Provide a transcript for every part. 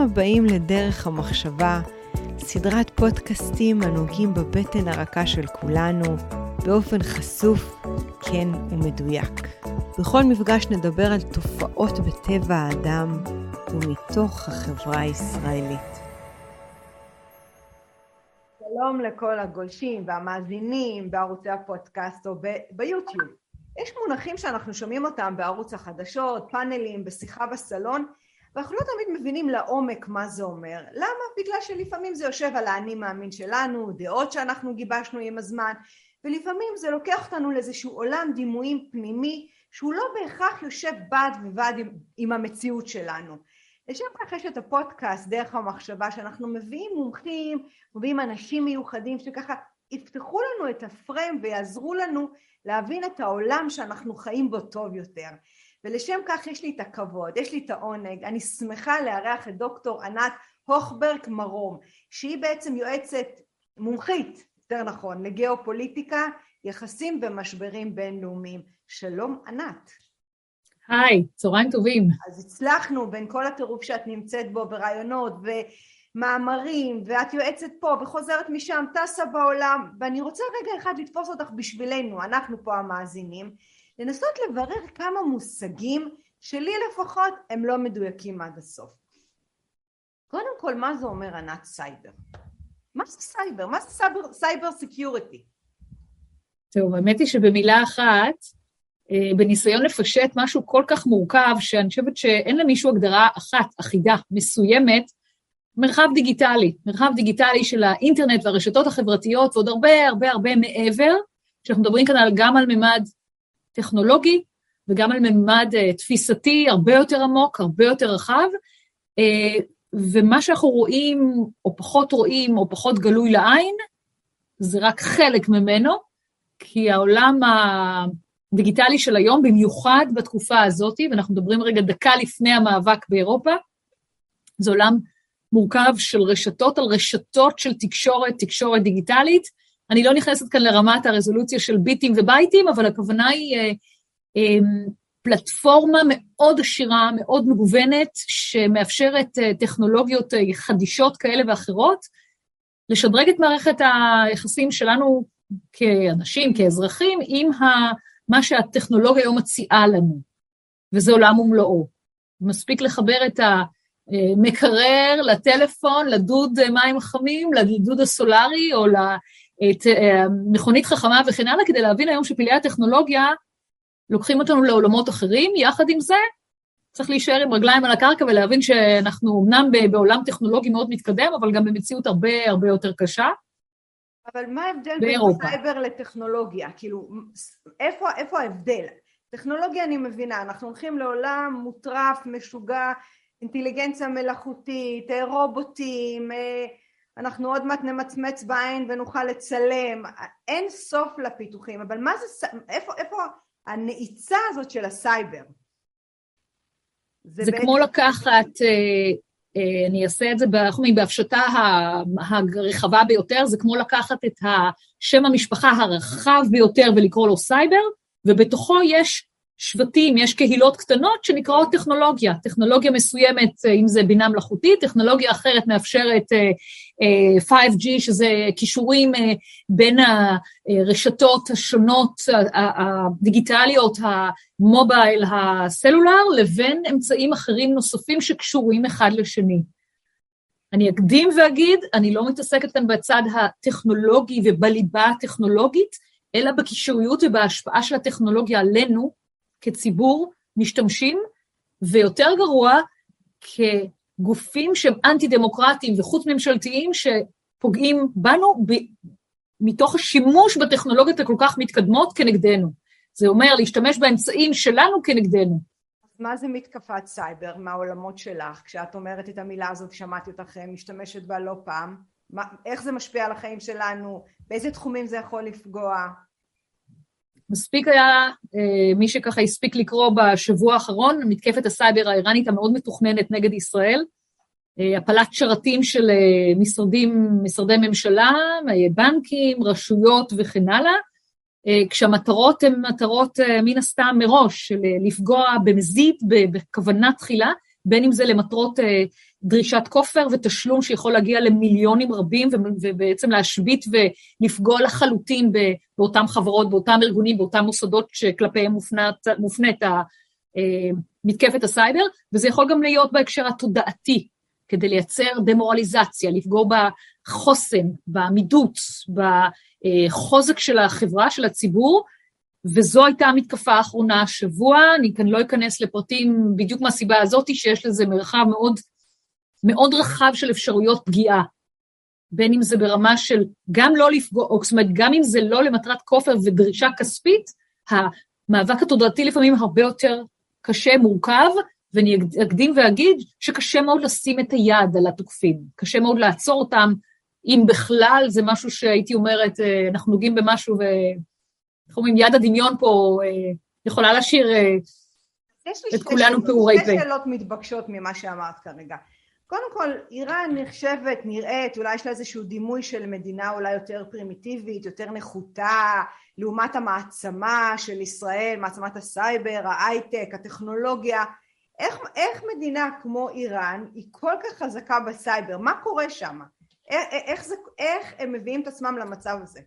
הבאים לדרך המחשבה, סדרת פודקאסטים הנוגעים בבטן הרכה של כולנו, באופן חשוף, כן ומדויק. בכל מפגש נדבר על תופעות בטבע האדם ומתוך החברה הישראלית. שלום לכל הגולשים והמאזינים בערוצי הפודקאסט או ביוטיוב. יש מונחים שאנחנו שומעים אותם בערוץ החדשות, פאנלים, בשיחה בסלון, ואנחנו לא תמיד מבינים לעומק מה זה אומר. למה? בגלל שלפעמים זה יושב על האני מאמין שלנו, דעות שאנחנו גיבשנו עם הזמן, ולפעמים זה לוקח אותנו לאיזשהו עולם דימויים פנימי שהוא לא בהכרח יושב בד בבד עם, עם המציאות שלנו. לשם כך יש את הפודקאסט דרך המחשבה שאנחנו מביאים מומחים, מביאים אנשים מיוחדים שככה יפתחו לנו את הפריים ויעזרו לנו להבין את העולם שאנחנו חיים בו טוב יותר. ולשם כך יש לי את הכבוד, יש לי את העונג, אני שמחה לארח את דוקטור ענת הוכברג מרום, שהיא בעצם יועצת מומחית, יותר נכון, לגיאופוליטיקה, יחסים ומשברים בינלאומיים. שלום ענת. היי, צהריים טובים. אז הצלחנו בין כל הטירוף שאת נמצאת בו ברעיונות ומאמרים ואת יועצת פה וחוזרת משם, טסה בעולם ואני רוצה רגע אחד לתפוס אותך בשבילנו, אנחנו פה המאזינים, לנסות לברר כמה מושגים שלי לפחות הם לא מדויקים עד הסוף. קודם כל מה זה אומר ענת סייבר? מה זה סייבר? מה זה סייבר, cyber security? טוב, האמת היא שבמילה אחת, אה, בניסיון לפשט משהו כל כך מורכב, שאני חושבת שאין למישהו הגדרה אחת, אחידה, מסוימת, מרחב דיגיטלי, מרחב דיגיטלי של האינטרנט והרשתות החברתיות ועוד הרבה הרבה הרבה מעבר, שאנחנו מדברים כאן גם על ממד טכנולוגי וגם על ממד uh, תפיסתי הרבה יותר עמוק, הרבה יותר רחב, uh, ומה שאנחנו רואים, או פחות רואים, או פחות גלוי לעין, זה רק חלק ממנו, כי העולם הדיגיטלי של היום, במיוחד בתקופה הזאת, ואנחנו מדברים רגע דקה לפני המאבק באירופה, זה עולם מורכב של רשתות על רשתות של תקשורת, תקשורת דיגיטלית. אני לא נכנסת כאן לרמת הרזולוציה של ביטים ובייטים, אבל הכוונה היא אה, אה, פלטפורמה מאוד עשירה, מאוד מגוונת, שמאפשרת אה, טכנולוגיות אה, חדישות כאלה ואחרות, לשדרג את מערכת היחסים שלנו כאנשים, כאזרחים, עם ה, מה שהטכנולוגיה היום מציעה לנו, וזה עולם ומלואו. מספיק לחבר את המקרר לטלפון, לדוד מים חמים, לדוד הסולרי או למכונית חכמה וכן הלאה, כדי להבין היום שפעילי הטכנולוגיה לוקחים אותנו לעולמות אחרים, יחד עם זה צריך להישאר עם רגליים על הקרקע ולהבין שאנחנו אמנם בעולם טכנולוגי מאוד מתקדם, אבל גם במציאות הרבה הרבה יותר קשה. אבל מה ההבדל בין סייבר לטכנולוגיה? כאילו, איפה, איפה ההבדל? טכנולוגיה אני מבינה, אנחנו הולכים לעולם מוטרף, משוגע, אינטליגנציה מלאכותית, אה, רובוטים, אה, אנחנו עוד מעט נמצמץ בעין ונוכל לצלם, אין סוף לפיתוחים, אבל מה זה, איפה, איפה הנעיצה הזאת של הסייבר? זה, זה בעצם... כמו לקחת, אה, אה, אני אעשה את זה בהפשטה הרחבה ביותר, זה כמו לקחת את השם המשפחה הרחב ביותר ולקרוא לו סייבר, ובתוכו יש שבטים, יש קהילות קטנות שנקראות טכנולוגיה. טכנולוגיה מסוימת, אה, אם זה בינה מלאכותית, טכנולוגיה אחרת מאפשרת 5G, אה, שזה כישורים בין הרשתות השונות הדיגיטליות, המובייל, הסלולר, לבין אמצעים אחרים נוספים שקשורים אחד לשני. אני אקדים ואגיד, אני לא מתעסקת כאן בצד הטכנולוגי ובליבה הטכנולוגית, אלא בקישוריות ובהשפעה של הטכנולוגיה עלינו, כציבור משתמשים, ויותר גרוע, כגופים שהם אנטי-דמוקרטיים וחוץ-ממשלתיים שפוגעים בנו ב... מתוך השימוש בטכנולוגיות הכל כך מתקדמות כנגדנו. זה אומר להשתמש באמצעים שלנו כנגדנו. מה זה מתקפת סייבר מהעולמות שלך? כשאת אומרת את המילה הזאת, שמעתי אותך אה, משתמשת בה לא פעם. מה, איך זה משפיע על החיים שלנו? באיזה תחומים זה יכול לפגוע? מספיק היה, אה, מי שככה הספיק לקרוא בשבוע האחרון, מתקפת הסייבר האיראנית המאוד מתוכננת נגד ישראל, אה, הפלת שרתים של אה, משרדים, משרדי ממשלה, בנקים, רשויות וכן הלאה, כשהמטרות הן מטרות מן הסתם מראש, של לפגוע במזיד, בכוונה תחילה, בין אם זה למטרות אה, דרישת כופר ותשלום שיכול להגיע למיליונים רבים ובעצם להשבית ולפגוע לחלוטין באותן חברות, באותם ארגונים, באותם מוסדות שכלפיהם מופנית, מופנית אה, מתקפת הסייבר, וזה יכול גם להיות בהקשר התודעתי, כדי לייצר דמורליזציה, לפגוע בחוסן, בעמידות, בחוזק של החברה, של הציבור, וזו הייתה המתקפה האחרונה השבוע, אני כאן לא אכנס לפרטים בדיוק מהסיבה הזאת, שיש לזה מרחב מאוד, מאוד רחב של אפשרויות פגיעה, בין אם זה ברמה של גם לא לפגוע, או זאת אומרת, גם אם זה לא למטרת כופר ודרישה כספית, המאבק התודעתי לפעמים הרבה יותר קשה, מורכב, ואני אקדים ואגיד שקשה מאוד לשים את היד על התוקפים, קשה מאוד לעצור אותם, אם בכלל זה משהו שהייתי אומרת, אה, אנחנו נוגעים במשהו ו... איך אומרים, יד הדמיון פה אה, יכולה להשאיר את כולנו פעורי פה. יש לי שתי שאלות מתבקשות ממה שאמרת כרגע. קודם כל, איראן נחשבת, נראית, אולי יש לה איזשהו דימוי של מדינה אולי יותר פרימיטיבית, יותר נחותה, לעומת המעצמה של ישראל, מעצמת הסייבר, ההייטק, הטכנולוגיה. איך, איך מדינה כמו איראן היא כל כך חזקה בסייבר? מה קורה שם? איך, איך, זה, איך הם מביאים את עצמם למצב הזה?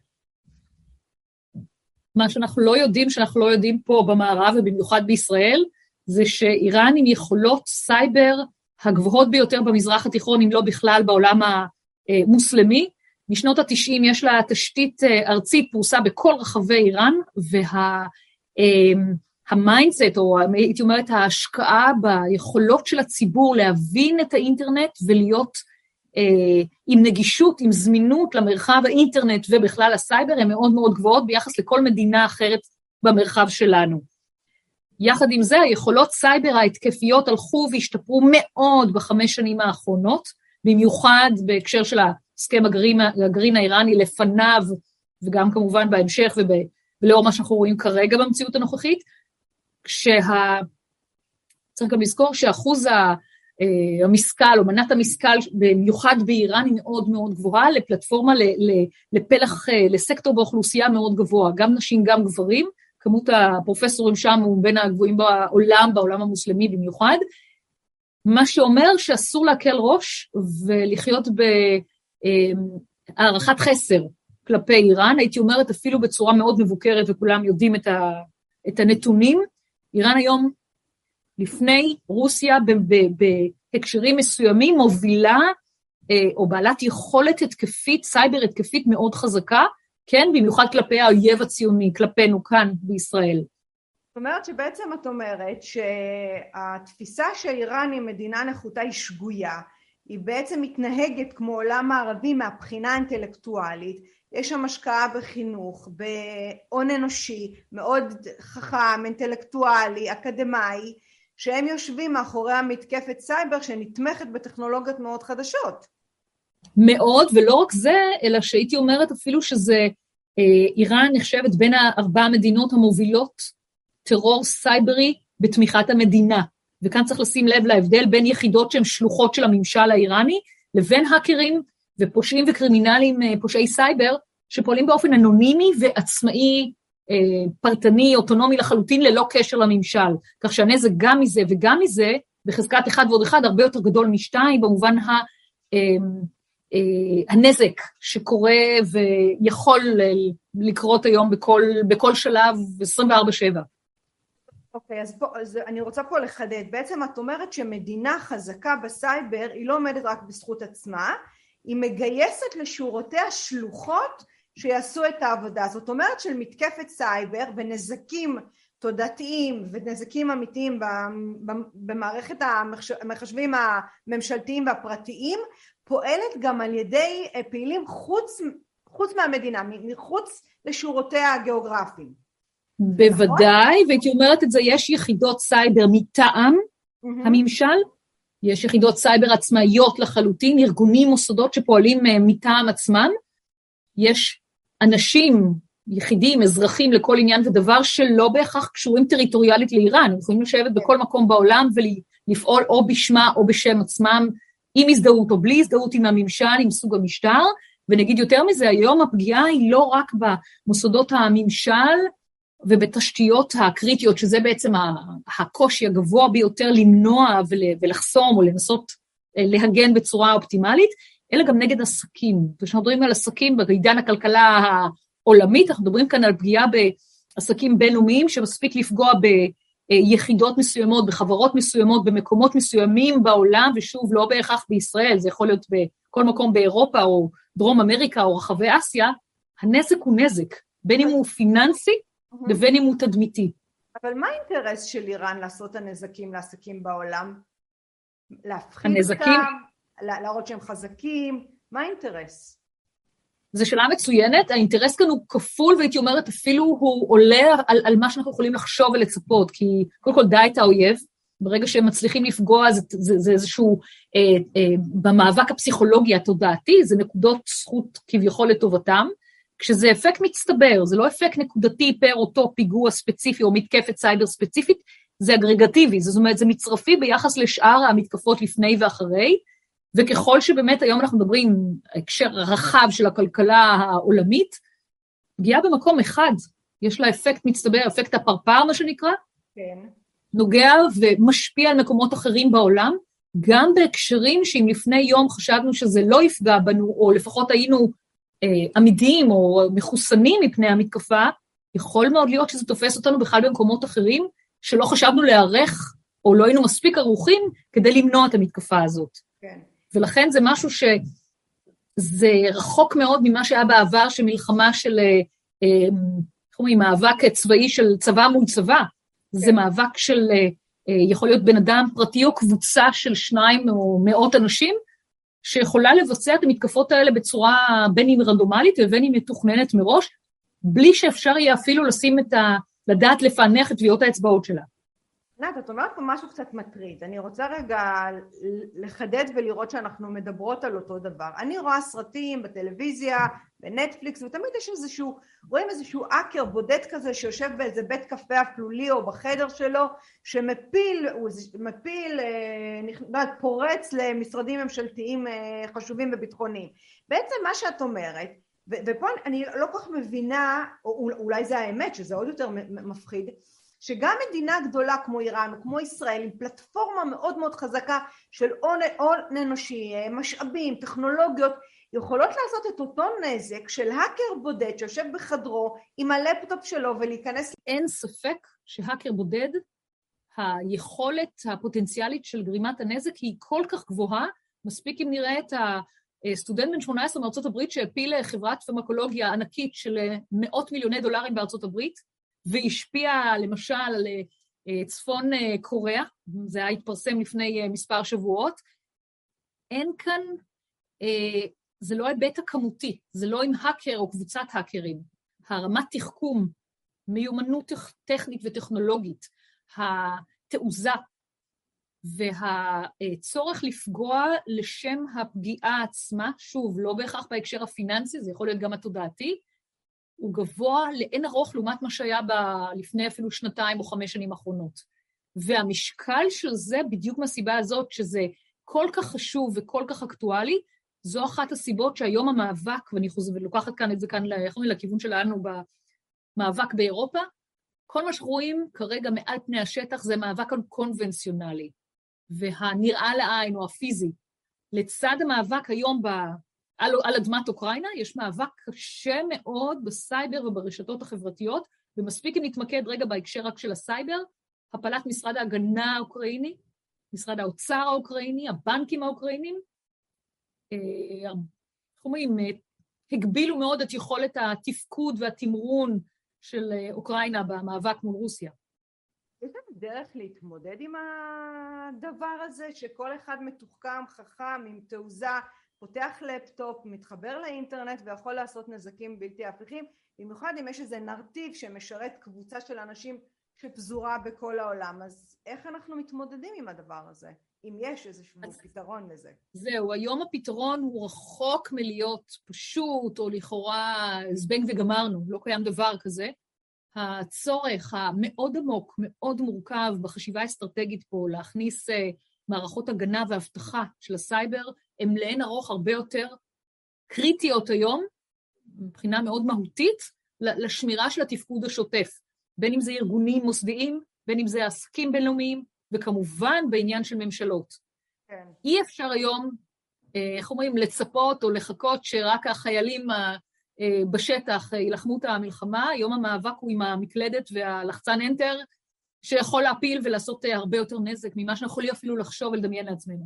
מה שאנחנו לא יודעים, שאנחנו לא יודעים פה במערב ובמיוחד בישראל, זה שאיראן עם יכולות סייבר הגבוהות ביותר במזרח התיכון, אם לא בכלל בעולם המוסלמי. משנות ה-90 יש לה תשתית אה, ארצית פרוסה בכל רחבי איראן, והמיינדסט, וה, או הייתי אומרת ההשקעה ביכולות של הציבור להבין את האינטרנט ולהיות אה, עם נגישות, עם זמינות למרחב האינטרנט ובכלל הסייבר, הן מאוד מאוד גבוהות ביחס לכל מדינה אחרת במרחב שלנו. יחד עם זה, היכולות סייבר ההתקפיות הלכו והשתפרו מאוד בחמש שנים האחרונות, במיוחד בהקשר של הסכם הגרעין, הגרעין האיראני לפניו, וגם כמובן בהמשך ולאור מה שאנחנו רואים כרגע במציאות הנוכחית, כשה... צריך גם לזכור שאחוז ה... אה, המשכל או מנת המשכל, במיוחד באיראן, היא מאוד מאוד גבוהה, לפלטפורמה, לפלח, אה, לסקטור באוכלוסייה מאוד גבוה, גם נשים, גם גברים, כמות הפרופסורים שם הוא בין הגבוהים בעולם, בעולם המוסלמי במיוחד, מה שאומר שאסור להקל ראש ולחיות בהערכת חסר כלפי איראן, הייתי אומרת אפילו בצורה מאוד מבוקרת וכולם יודעים את הנתונים. איראן היום לפני רוסיה בהקשרים מסוימים מובילה אה, או בעלת יכולת התקפית, סייבר התקפית מאוד חזקה, כן, במיוחד כלפי האויב הציוני, כלפינו כאן בישראל. זאת אומרת שבעצם את אומרת שהתפיסה שאיראן היא מדינה נחותה היא שגויה, היא בעצם מתנהגת כמו עולם מערבי מהבחינה האינטלקטואלית, יש שם השקעה בחינוך, בהון אנושי מאוד חכם, אינטלקטואלי, אקדמאי, שהם יושבים מאחורי המתקפת סייבר שנתמכת בטכנולוגיות מאוד חדשות. מאוד, ולא רק זה, אלא שהייתי אומרת אפילו שזה, אה, איראן נחשבת בין ארבע המדינות המובילות טרור סייברי בתמיכת המדינה. וכאן צריך לשים לב להבדל בין יחידות שהן שלוחות של הממשל האיראני, לבין האקרים ופושעים וקרימינלים, אה, פושעי סייבר, שפועלים באופן אנונימי ועצמאי פרטני, אוטונומי לחלוטין, ללא קשר לממשל. כך שהנזק גם מזה וגם מזה, בחזקת אחד ועוד אחד, הרבה יותר גדול משתיים, במובן ה... אה, אה, הנזק שקורה ויכול לקרות היום בכל, בכל שלב 24-7. אוקיי, okay, אז, אז אני רוצה פה לחדד. בעצם את אומרת שמדינה חזקה בסייבר היא לא עומדת רק בזכות עצמה, היא מגייסת לשורותיה שלוחות שיעשו את העבודה. זאת אומרת של מתקפת סייבר ונזקים תודעתיים ונזקים אמיתיים במערכת המחשבים הממשלתיים והפרטיים פועלת גם על ידי פעילים חוץ, חוץ מהמדינה, מחוץ לשורותיה הגיאוגרפיים. בוודאי, והייתי אומרת את זה, יש יחידות סייבר מטעם מממ. הממשל, יש יחידות סייבר עצמאיות לחלוטין, ארגונים, מוסדות שפועלים אה, מטעם עצמם, יש אנשים, יחידים, אזרחים לכל עניין ודבר שלא בהכרח קשורים טריטוריאלית לאיראן, הם יכולים לשבת בכל מקום בעולם ולפעול או בשמה או בשם עצמם, עם הזדהות או בלי הזדהות עם הממשל, עם סוג המשטר, ונגיד יותר מזה, היום הפגיעה היא לא רק במוסדות הממשל, ובתשתיות הקריטיות, שזה בעצם הקושי הגבוה ביותר למנוע ולחסום או לנסות אה, להגן בצורה אופטימלית, אלא גם נגד עסקים. כשאנחנו מדברים על עסקים בעידן הכלכלה העולמית, אנחנו מדברים כאן על פגיעה בעסקים בינלאומיים שמספיק לפגוע ביחידות מסוימות, בחברות מסוימות, במקומות מסוימים בעולם, ושוב, לא בהכרח בישראל, זה יכול להיות בכל מקום באירופה או דרום אמריקה או רחבי אסיה, הנזק הוא נזק, בין אם הוא פיננסי לבין אם הוא תדמיתי. אבל מה האינטרס של איראן לעשות הנזקים לעסקים בעולם? להפחיד הנזקים... אותם, להראות שהם חזקים, מה האינטרס? זו שאלה מצוינת, האינטרס כאן הוא כפול, והייתי אומרת אפילו הוא עולה על, על מה שאנחנו יכולים לחשוב ולצפות, כי קודם כל די את האויב, ברגע שהם מצליחים לפגוע זה, זה, זה איזשהו, אה, אה, במאבק הפסיכולוגי התודעתי, זה נקודות זכות כביכול לטובתם, כשזה אפקט מצטבר, זה לא אפקט נקודתי פר אותו פיגוע ספציפי או מתקפת סייבר ספציפית, זה אגרגטיבי, זאת אומרת, זה מצרפי ביחס לשאר המתקפות לפני ואחרי, וככל שבאמת היום אנחנו מדברים, הקשר רחב של הכלכלה העולמית, פגיעה במקום אחד, יש לה אפקט מצטבר, אפקט הפרפר, מה שנקרא, כן. נוגע ומשפיע על מקומות אחרים בעולם, גם בהקשרים שאם לפני יום חשבנו שזה לא יפגע בנו, או לפחות היינו אה, עמידים או מחוסנים מפני המתקפה, יכול מאוד להיות שזה תופס אותנו בכלל במקומות אחרים, שלא חשבנו להיערך, או לא היינו מספיק ערוכים כדי למנוע את המתקפה הזאת. כן. ולכן זה משהו שזה רחוק מאוד ממה שהיה בעבר, של מלחמה של, אה, אה, איך אומרים, מאבק צבאי של צבא מול צבא. כן. זה מאבק של, יכול להיות בן אדם פרטי או קבוצה של שניים או מאות אנשים, שיכולה לבצע את המתקפות האלה בצורה בין אם רנדומלית ובין אם מתוכננת מראש, בלי שאפשר יהיה אפילו לשים את ה... לדעת לפענח את טביעות האצבעות שלה. ענת, את אומרת פה משהו קצת מטריד. אני רוצה רגע לחדד ולראות שאנחנו מדברות על אותו דבר. אני רואה סרטים בטלוויזיה, בנטפליקס, ותמיד יש איזשהו, רואים איזשהו אקר בודד כזה שיושב באיזה בית קפה אפלולי או בחדר שלו, שמפיל, הוא מפיל, אה, פורץ למשרדים ממשלתיים אה, חשובים וביטחוניים. בעצם מה שאת אומרת, ופה אני לא כל כך מבינה, או אולי זה האמת, שזה עוד יותר מפחיד, שגם מדינה גדולה כמו איראן כמו ישראל עם פלטפורמה מאוד מאוד חזקה של הון אנושי, משאבים, טכנולוגיות, יכולות לעשות את אותו נזק של האקר בודד שיושב בחדרו עם הלפטופ שלו ולהיכנס... אין ספק שהאקר בודד, היכולת הפוטנציאלית של גרימת הנזק היא כל כך גבוהה, מספיק אם נראה את הסטודנט בן 18 מארצות הברית שהפיל חברת פרמקולוגיה ענקית של מאות מיליוני דולרים בארצות הברית, והשפיע למשל על אה, צפון אה, קוריאה, זה היה התפרסם לפני אה, מספר שבועות. אין כאן, זה לא ההיבט הכמותי, זה לא עם האקר או קבוצת האקרים. הרמת תחכום, מיומנות טכנית וטכנולוגית, התעוזה והצורך לפגוע לשם הפגיעה עצמה, שוב, לא בהכרח בהקשר הפיננסי, זה יכול להיות גם התודעתי, הוא גבוה לאין ארוך לעומת מה שהיה ב... לפני אפילו שנתיים או חמש שנים האחרונות. והמשקל של זה, בדיוק מהסיבה הזאת, שזה כל כך חשוב וכל כך אקטואלי, זו אחת הסיבות שהיום המאבק, ואני חוזרת ולוקחת כאן את זה כאן, איך אומרים, לכיוון שלנו במאבק באירופה, כל מה שרואים כרגע מעל פני השטח זה מאבק קונבנציונלי, והנראה לעין או הפיזי. לצד המאבק היום. על, על אדמת אוקראינה, יש מאבק קשה מאוד בסייבר וברשתות החברתיות, ומספיק אם נתמקד רגע בהקשר רק של הסייבר, הפלת משרד ההגנה האוקראיני, משרד האוצר האוקראיני, הבנקים האוקראינים, אה, איך אומרים, אה, הגבילו מאוד את יכולת התפקוד והתמרון של אה, אוקראינה במאבק מול רוסיה. יש לנו דרך להתמודד עם הדבר הזה, שכל אחד מתוחכם, חכם, עם תעוזה, פותח לפטופ, מתחבר לאינטרנט ויכול לעשות נזקים בלתי הפיכים, במיוחד אם יש איזה נרטיב שמשרת קבוצה של אנשים שפזורה בכל העולם, אז איך אנחנו מתמודדים עם הדבר הזה? אם יש איזשהו אז פתרון לזה. זהו, היום הפתרון הוא רחוק מלהיות פשוט, או לכאורה זבנג וגמרנו, לא קיים דבר כזה. הצורך המאוד עמוק, מאוד מורכב בחשיבה האסטרטגית פה להכניס אה, מערכות הגנה ואבטחה של הסייבר הן לאין ערוך הרבה יותר קריטיות היום, מבחינה מאוד מהותית, לשמירה של התפקוד השוטף. בין אם זה ארגונים מוסדיים, בין אם זה עסקים בינלאומיים, וכמובן בעניין של ממשלות. כן. אי אפשר היום, אה, איך אומרים, לצפות או לחכות שרק החיילים בשטח יילחמו את המלחמה, היום המאבק הוא עם המקלדת והלחצן אנטר, שיכול להפיל ולעשות הרבה יותר נזק ממה שאנחנו יכולים אפילו לחשוב ולדמיין לעצמנו.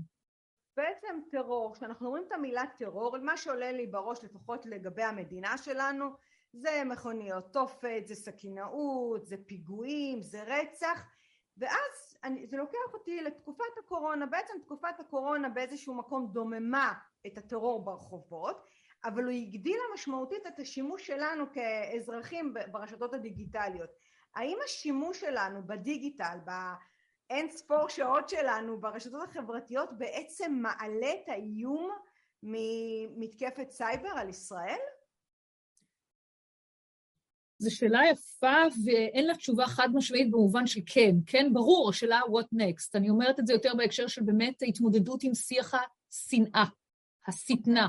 בעצם טרור, כשאנחנו אומרים את המילה טרור, מה שעולה לי בראש לפחות לגבי המדינה שלנו, זה מכוניות תופת, זה סכינאות, זה פיגועים, זה רצח, ואז אני, זה לוקח אותי לתקופת הקורונה, בעצם תקופת הקורונה באיזשהו מקום דוממה את הטרור ברחובות, אבל הוא הגדילה משמעותית את השימוש שלנו כאזרחים ברשתות הדיגיטליות. האם השימוש שלנו בדיגיטל, באין ספור שעות שלנו ברשתות החברתיות בעצם מעלה את האיום ממתקפת סייבר על ישראל? זו שאלה יפה ואין לה תשובה חד משמעית במובן של כן. כן, ברור, השאלה what next. אני אומרת את זה יותר בהקשר של באמת ההתמודדות עם שיח השנאה, השטנה,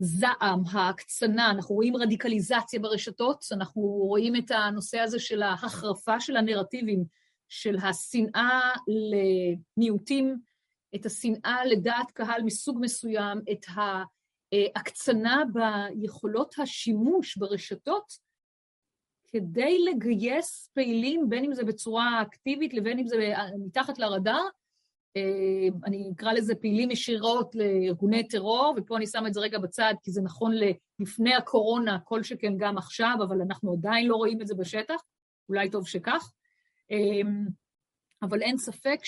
הזעם, ההקצנה, אנחנו רואים רדיקליזציה ברשתות, אנחנו רואים את הנושא הזה של ההחרפה של הנרטיבים, של השנאה למיעוטים, את השנאה לדעת קהל מסוג מסוים, את ההקצנה ביכולות השימוש ברשתות, כדי לגייס פעילים, בין אם זה בצורה אקטיבית לבין אם זה מתחת לרדאר, אני אקרא לזה פעילים ישירות לארגוני טרור, ופה אני שמה את זה רגע בצד, כי זה נכון לפני הקורונה, כל שכן גם עכשיו, אבל אנחנו עדיין לא רואים את זה בשטח, אולי טוב שכך. אה, אבל אין ספק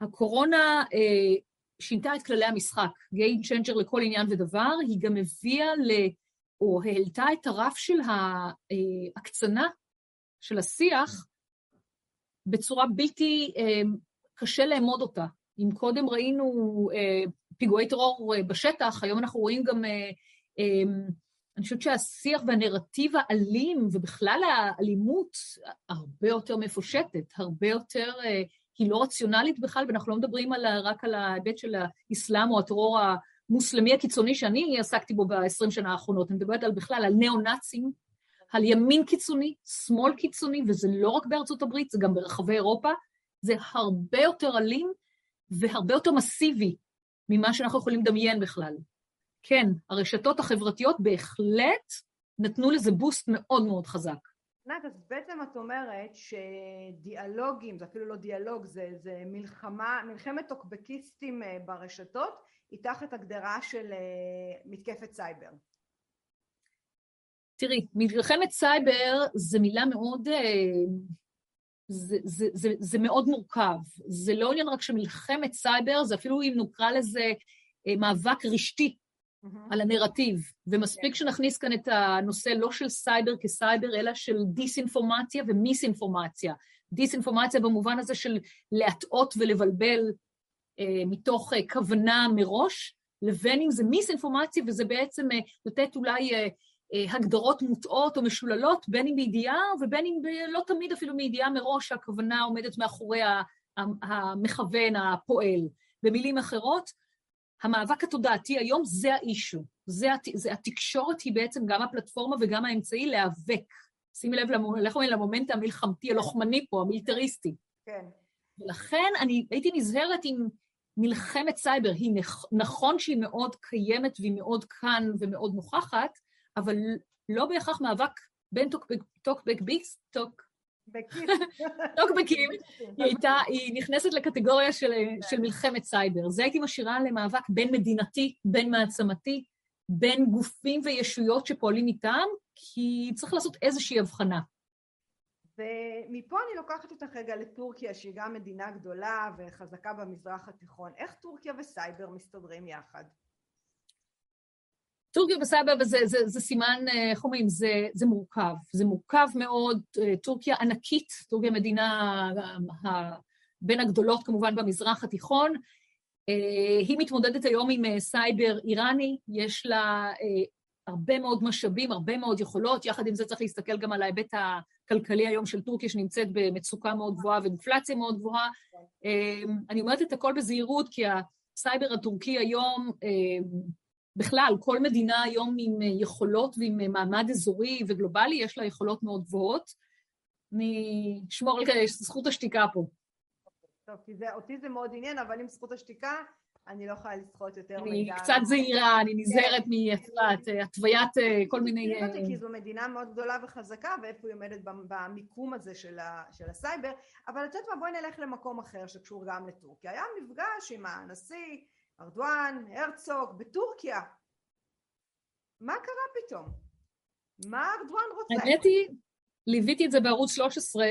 שהקורונה אה, שינתה את כללי המשחק, Game Changer לכל עניין ודבר, היא גם הביאה ל... או העלתה את הרף של ההקצנה של השיח בצורה בלתי קשה לאמוד אותה. אם קודם ראינו אה, פיגועי טרור אה, בשטח, היום אנחנו רואים גם, אה, אה, אני חושבת שהשיח והנרטיב האלים, ובכלל האלימות, הרבה יותר מפושטת, הרבה יותר, אה, היא לא רציונלית בכלל, ואנחנו לא מדברים על, רק על ההיבט של האסלאם או הטרור המוסלמי הקיצוני שאני עסקתי בו ב-20 שנה האחרונות, אני מדברת על בכלל, על ניאו-נאצים, על ימין קיצוני, שמאל קיצוני, וזה לא רק בארצות הברית, זה גם ברחבי אירופה, זה הרבה יותר אלים והרבה יותר מסיבי ממה שאנחנו יכולים לדמיין בכלל. כן, הרשתות החברתיות בהחלט נתנו לזה בוסט מאוד מאוד חזק. ענת, אז בעצם את אומרת שדיאלוגים, זה אפילו לא דיאלוג, זה, זה מלחמה, מלחמת טוקבקיסטים אה, ברשתות, היא תחת הגדרה של אה, מתקפת סייבר. תראי, מלחמת סייבר זה מילה מאוד אה, זה, זה, זה, זה מאוד מורכב. זה לא עניין רק של מלחמת סייבר, זה אפילו אם נקרא לזה אה, מאבק רשתי מממ. על הנרטיב. ומספיק. כן. שנכניס כאן את הנושא לא של סייבר כסייבר, אלא של דיסאינפורמציה ומיסאינפורמציה. דיסאינפורמציה במובן הזה של להטעות ולבלבל אה, מתוך אה, כוונה מראש, לבין אם זה מיסאינפורמציה, וזה בעצם אה, לתת אולי... אה, הגדרות מוטעות או משוללות, בין אם בידיעה ובין אם לא תמיד אפילו מידיעה מראש שהכוונה עומדת מאחורי המכוון, הפועל. במילים אחרות, המאבק התודעתי היום זה האישו. זה, הת... זה, התקשורת היא בעצם גם הפלטפורמה וגם האמצעי להיאבק. שימי לב למומנט המלחמתי, הלוחמני פה, המיליטריסטי. כן. ולכן אני הייתי נזהרת עם מלחמת סייבר. היא נכ... נכון שהיא מאוד קיימת והיא מאוד כאן ומאוד נוכחת, אבל לא בהכרח מאבק בין טוקבק-ביס, טוק... טוקבקים, היא הייתה, היא נכנסת לקטגוריה של, של מלחמת סייבר. זה הייתי משאירה למאבק בין מדינתי, בין מעצמתי, בין גופים וישויות שפועלים איתם, כי צריך לעשות איזושהי הבחנה. ומפה אני לוקחת אותך רגע לטורקיה, שהיא גם מדינה גדולה וחזקה במזרח התיכון. איך טורקיה וסייבר מסתדרים יחד? טורקיה וסבא זה, זה, זה סימן, אה, איך אומרים, זה, מורכב. זה מורכב מאוד, אה, טורקיה ענקית, טורקיה מדינה אה, בין הגדולות כמובן במזרח התיכון. היא מתמודדת היום עם סייבר איראני, יש לה הרבה מאוד משאבים, הרבה מאוד יכולות, יחד עם זה צריך להסתכל גם על ההיבט הכלכלי היום של טורקיה, שנמצאת במצוקה מאוד גבוהה ואינפלציה מאוד גבוהה. אני אומרת את הכל בזהירות, כי הסייבר הטורקי היום בכלל, כל מדינה היום עם יכולות ועם מעמד אזורי וגלובלי, יש לה יכולות מאוד גבוהות. אני אשמור על זכות השתיקה פה. טוב, כי זה, אותי זה מאוד עניין, אבל עם זכות השתיקה, אני לא יכולה לסחוט יותר מידע. אני קצת זהירה, אני נזהרת כן. מהתוויית אה, כל מיני... כי זו מדינה מאוד גדולה וחזקה, ואיפה היא עומדת במיקום הזה של, הסייבר, אבל את יודעת מה, בואי נלך למקום אחר שקשור גם לטורקיה. היה מפגש עם הנשיא ארדואן, הרצוג, בטורקיה. מה קרה פתאום? מה ארדואן רוצה? האמת היא, ליוויתי את זה בערוץ 13,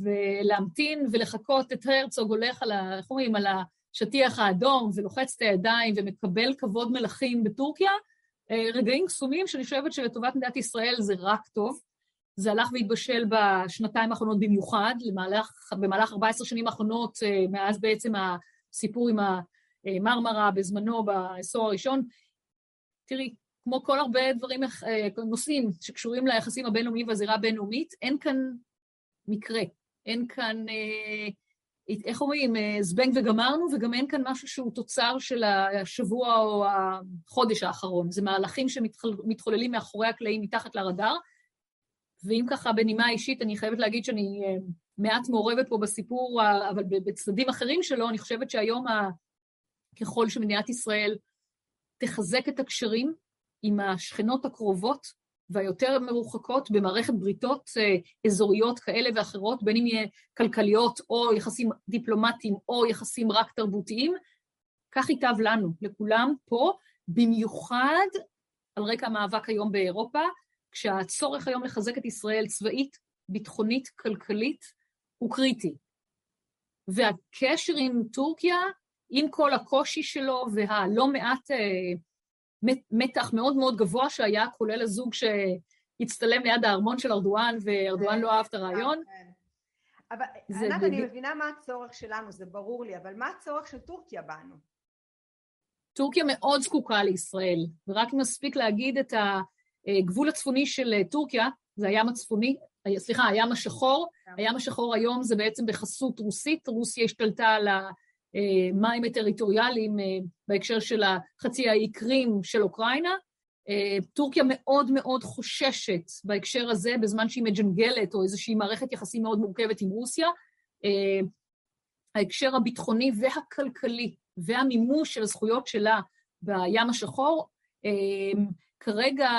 ולהמתין ולחכות את הרצוג הולך על ה... איך אומרים? על השטיח האדום, ולוחץ את הידיים ומקבל כבוד מלכים בטורקיה, אה, רגעים קסומים שאני חושבת שלטובת מדינת ישראל זה רק טוב. זה הלך והתבשל בשנתיים האחרונות במיוחד, למהלך, במהלך 14 שנים האחרונות, אה, מאז בעצם הסיפור עם המרמרה בזמנו, בעשור הראשון. תראי, כמו כל הרבה דברים, אה, נושאים שקשורים ליחסים הבינלאומיים והזירה הבינלאומית, אין כאן מקרה, אין כאן, אה, איך אומרים, אה, זבנג וגמרנו, וגם אין כאן משהו שהוא תוצר של השבוע או החודש האחרון. זה מהלכים שמתחוללים מאחורי הקלעים מתחת לרדאר, ואם ככה בנימה אישית, אני חייבת להגיד שאני מעט מעורבת פה בסיפור, אבל בצדדים אחרים שלו, אני חושבת שהיום, ככל שמדינת ישראל תחזק את הקשרים עם השכנות הקרובות והיותר מרוחקות במערכת בריתות אה, אזוריות כאלה ואחרות, בין אם יהיה כלכליות או יחסים דיפלומטיים או יחסים רק תרבותיים, כך ייטב לנו, לכולם פה, במיוחד על רקע המאבק היום באירופה, כשהצורך היום לחזק את ישראל צבאית, ביטחונית, כלכלית, הוא קריטי. והקשר עם טורקיה, עם כל הקושי שלו והלא מעט אה, מתח מאוד מאוד גבוה שהיה, כולל הזוג שהצטלם ליד הארמון של ארדואן, וארדואן לא אהב את הרעיון. כן. אבל ענת, אני מבינה מה הצורך שלנו, זה ברור לי, אבל מה הצורך של טורקיה בנו? טורקיה מאוד זקוקה לישראל, ורק מספיק להגיד את הגבול הצפוני של טורקיה, זה הים הצפוני, סליחה, הים השחור, כן. הים השחור היום זה בעצם בחסות רוסית, רוסיה השתלטה על ה... מים הטריטוריאליים אה, בהקשר של החצי האי קרים של אוקראינה. אה, טורקיה מאוד מאוד חוששת בהקשר הזה, בזמן שהיא מג'נגלת, או איזושהי מערכת יחסים מאוד מורכבת עם רוסיה. אה, ההקשר הביטחוני והכלכלי והמימוש של הזכויות שלה בים השחור, כרגע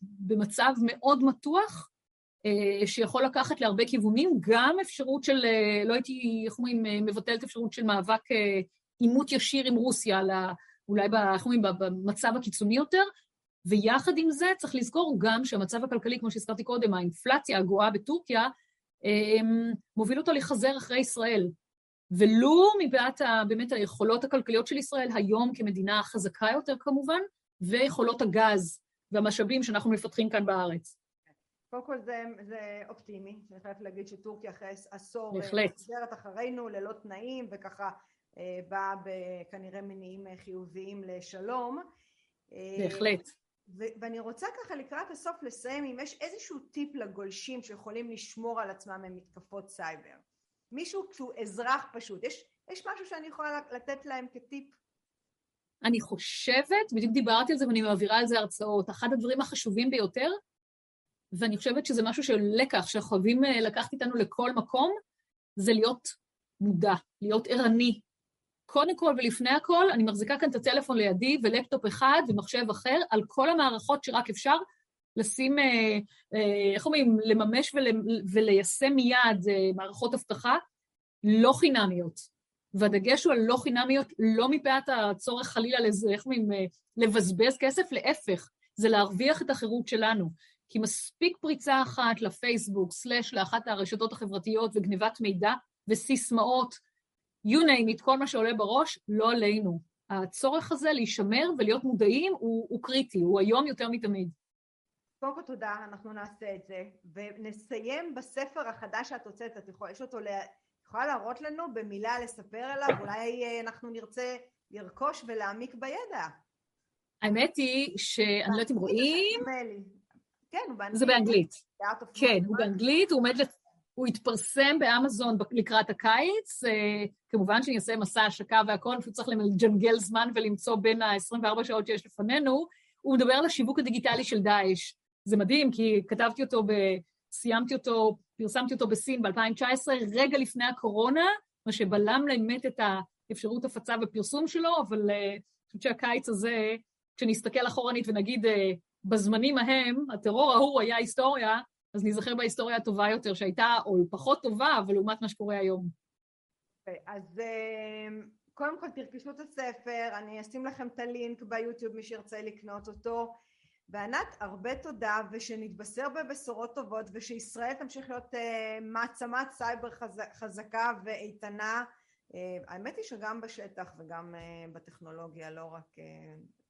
במצב מאוד מתוח, אה, שיכול לקחת להרבה כיוונים, גם אפשרות של, אה, לא הייתי, איך אומרים, אה, מבטלת אפשרות של מאבק עימות ישיר עם רוסיה, אולי, איך אומרים, במצב הקיצוני יותר, ויחד עם זה צריך לזכור גם שהמצב הכלכלי, כמו שהזכרתי קודם, האינפלציה הגואה בטורקיה, מוביל אותו לחזר אחרי ישראל. ולו מבעט באמת היכולות הכלכליות של ישראל היום כמדינה חזקה יותר כמובן, ויכולות הגז והמשאבים שאנחנו מפתחים כאן בארץ. קודם כל זה, זה אופטימי, אני חייבת להגיד שטורקיה אחרי עשור חוזרת אחרינו ללא תנאים וככה אה, באה בכנראה מניעים אה, חיוביים לשלום. אה, בהחלט. ו- ואני רוצה ככה לקראת הסוף לסיים אם יש איזשהו טיפ לגולשים שיכולים לשמור על עצמם ממתקפות סייבר. מישהו שהוא אזרח פשוט, יש, יש משהו שאני יכולה לתת להם כטיפ? אני חושבת, בדיוק דיברתי על זה ואני מעבירה על זה הרצאות, אחד הדברים החשובים ביותר ואני חושבת שזה משהו של לקח שאנחנו חייבים אה, לקחת איתנו לכל מקום, זה להיות מודע, להיות ערני. קודם כל ולפני הכל, אני מחזיקה כאן את הטלפון לידי ולפטופ אחד ומחשב אחר, על כל המערכות שרק אפשר לשים, אה, אה, איך אומרים, לממש ול, וליישם מיד מערכות אבטחה לא חינמיות. והדגש הוא על לא חינמיות, לא מפאת הצורך חלילה לזה, איך אומרים, לבזבז כסף, להפך, זה להרוויח את החירות שלנו. כי מספיק פריצה אחת לפייסבוק, סלאש לאחת הרשתות החברתיות וגניבת מידע וסיסמאות, you name it, כל מה שעולה בראש, לא עלינו. הצורך הזה להישמר ולהיות מודעים הוא, הוא קריטי, הוא היום יותר מתמיד. קודם כל תודה, אנחנו נעשה את זה, ונסיים בספר החדש שאת הוצאת, את יכולה, יש אותו. יכולה להראות לנו במילה לספר עליו, אולי אה, אנחנו נרצה לרכוש ולהעמיק בידע. האמת היא שאני לא יודעת אם רואים, כן, הוא באנגלית. זה באנגלית. כן, הוא באנגלית, הוא עומד, הוא התפרסם באמזון לקראת הקיץ, אה, כמובן שאני אעשה מסע השקה והכל, פשוט צריך לג'נגל זמן ולמצוא בין ה-24 שעות שיש לפנינו. הוא מדבר על השיווק הדיגיטלי של דאעש. זה מדהים, כי כתבתי אותו, ב... סיימתי אותו, פרסמתי אותו בסין ב-2019, רגע לפני הקורונה, מה שבלם באמת את האפשרות הפצה ופרסום שלו, אבל אה, אני חושבת שהקיץ הזה, כשנסתכל אחורנית ונגיד, אה, בזמנים ההם, הטרור ההוא היה היסטוריה, אז ניזכר בהיסטוריה הטובה יותר שהייתה, או פחות טובה, אבל לעומת מה שקורה היום. אז אה, קודם כל תרכשו את הספר, אני אשים לכם את הלינק ביוטיוב, מי שירצה לקנות אותו. וענת, הרבה תודה, ושנתבשר בבשורות טובות, ושישראל תמשיך להיות uh, מעצמת סייבר חז... חזקה ואיתנה. Uh, האמת היא שגם בשטח וגם uh, בטכנולוגיה, לא רק... Uh,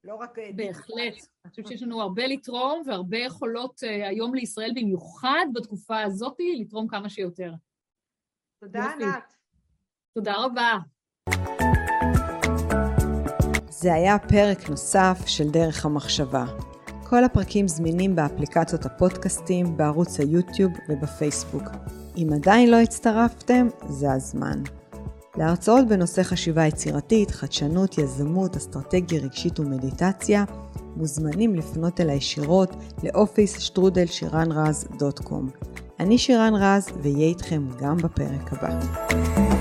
לא רק... בהחלט. אני חושבת שיש לנו הרבה לתרום והרבה יכולות היום לישראל, במיוחד בתקופה הזאת, לתרום כמה שיותר. תודה, ענת. תודה רבה. זה היה פרק נוסף של דרך המחשבה. כל הפרקים זמינים באפליקציות הפודקאסטים, בערוץ היוטיוב ובפייסבוק. אם עדיין לא הצטרפתם, זה הזמן. להרצאות בנושא חשיבה יצירתית, חדשנות, יזמות, אסטרטגיה רגשית ומדיטציה, מוזמנים לפנות אל הישירות לאופיס שטרודל שירן רז דוט קום. אני שירן רז, ואהיה איתכם גם בפרק הבא.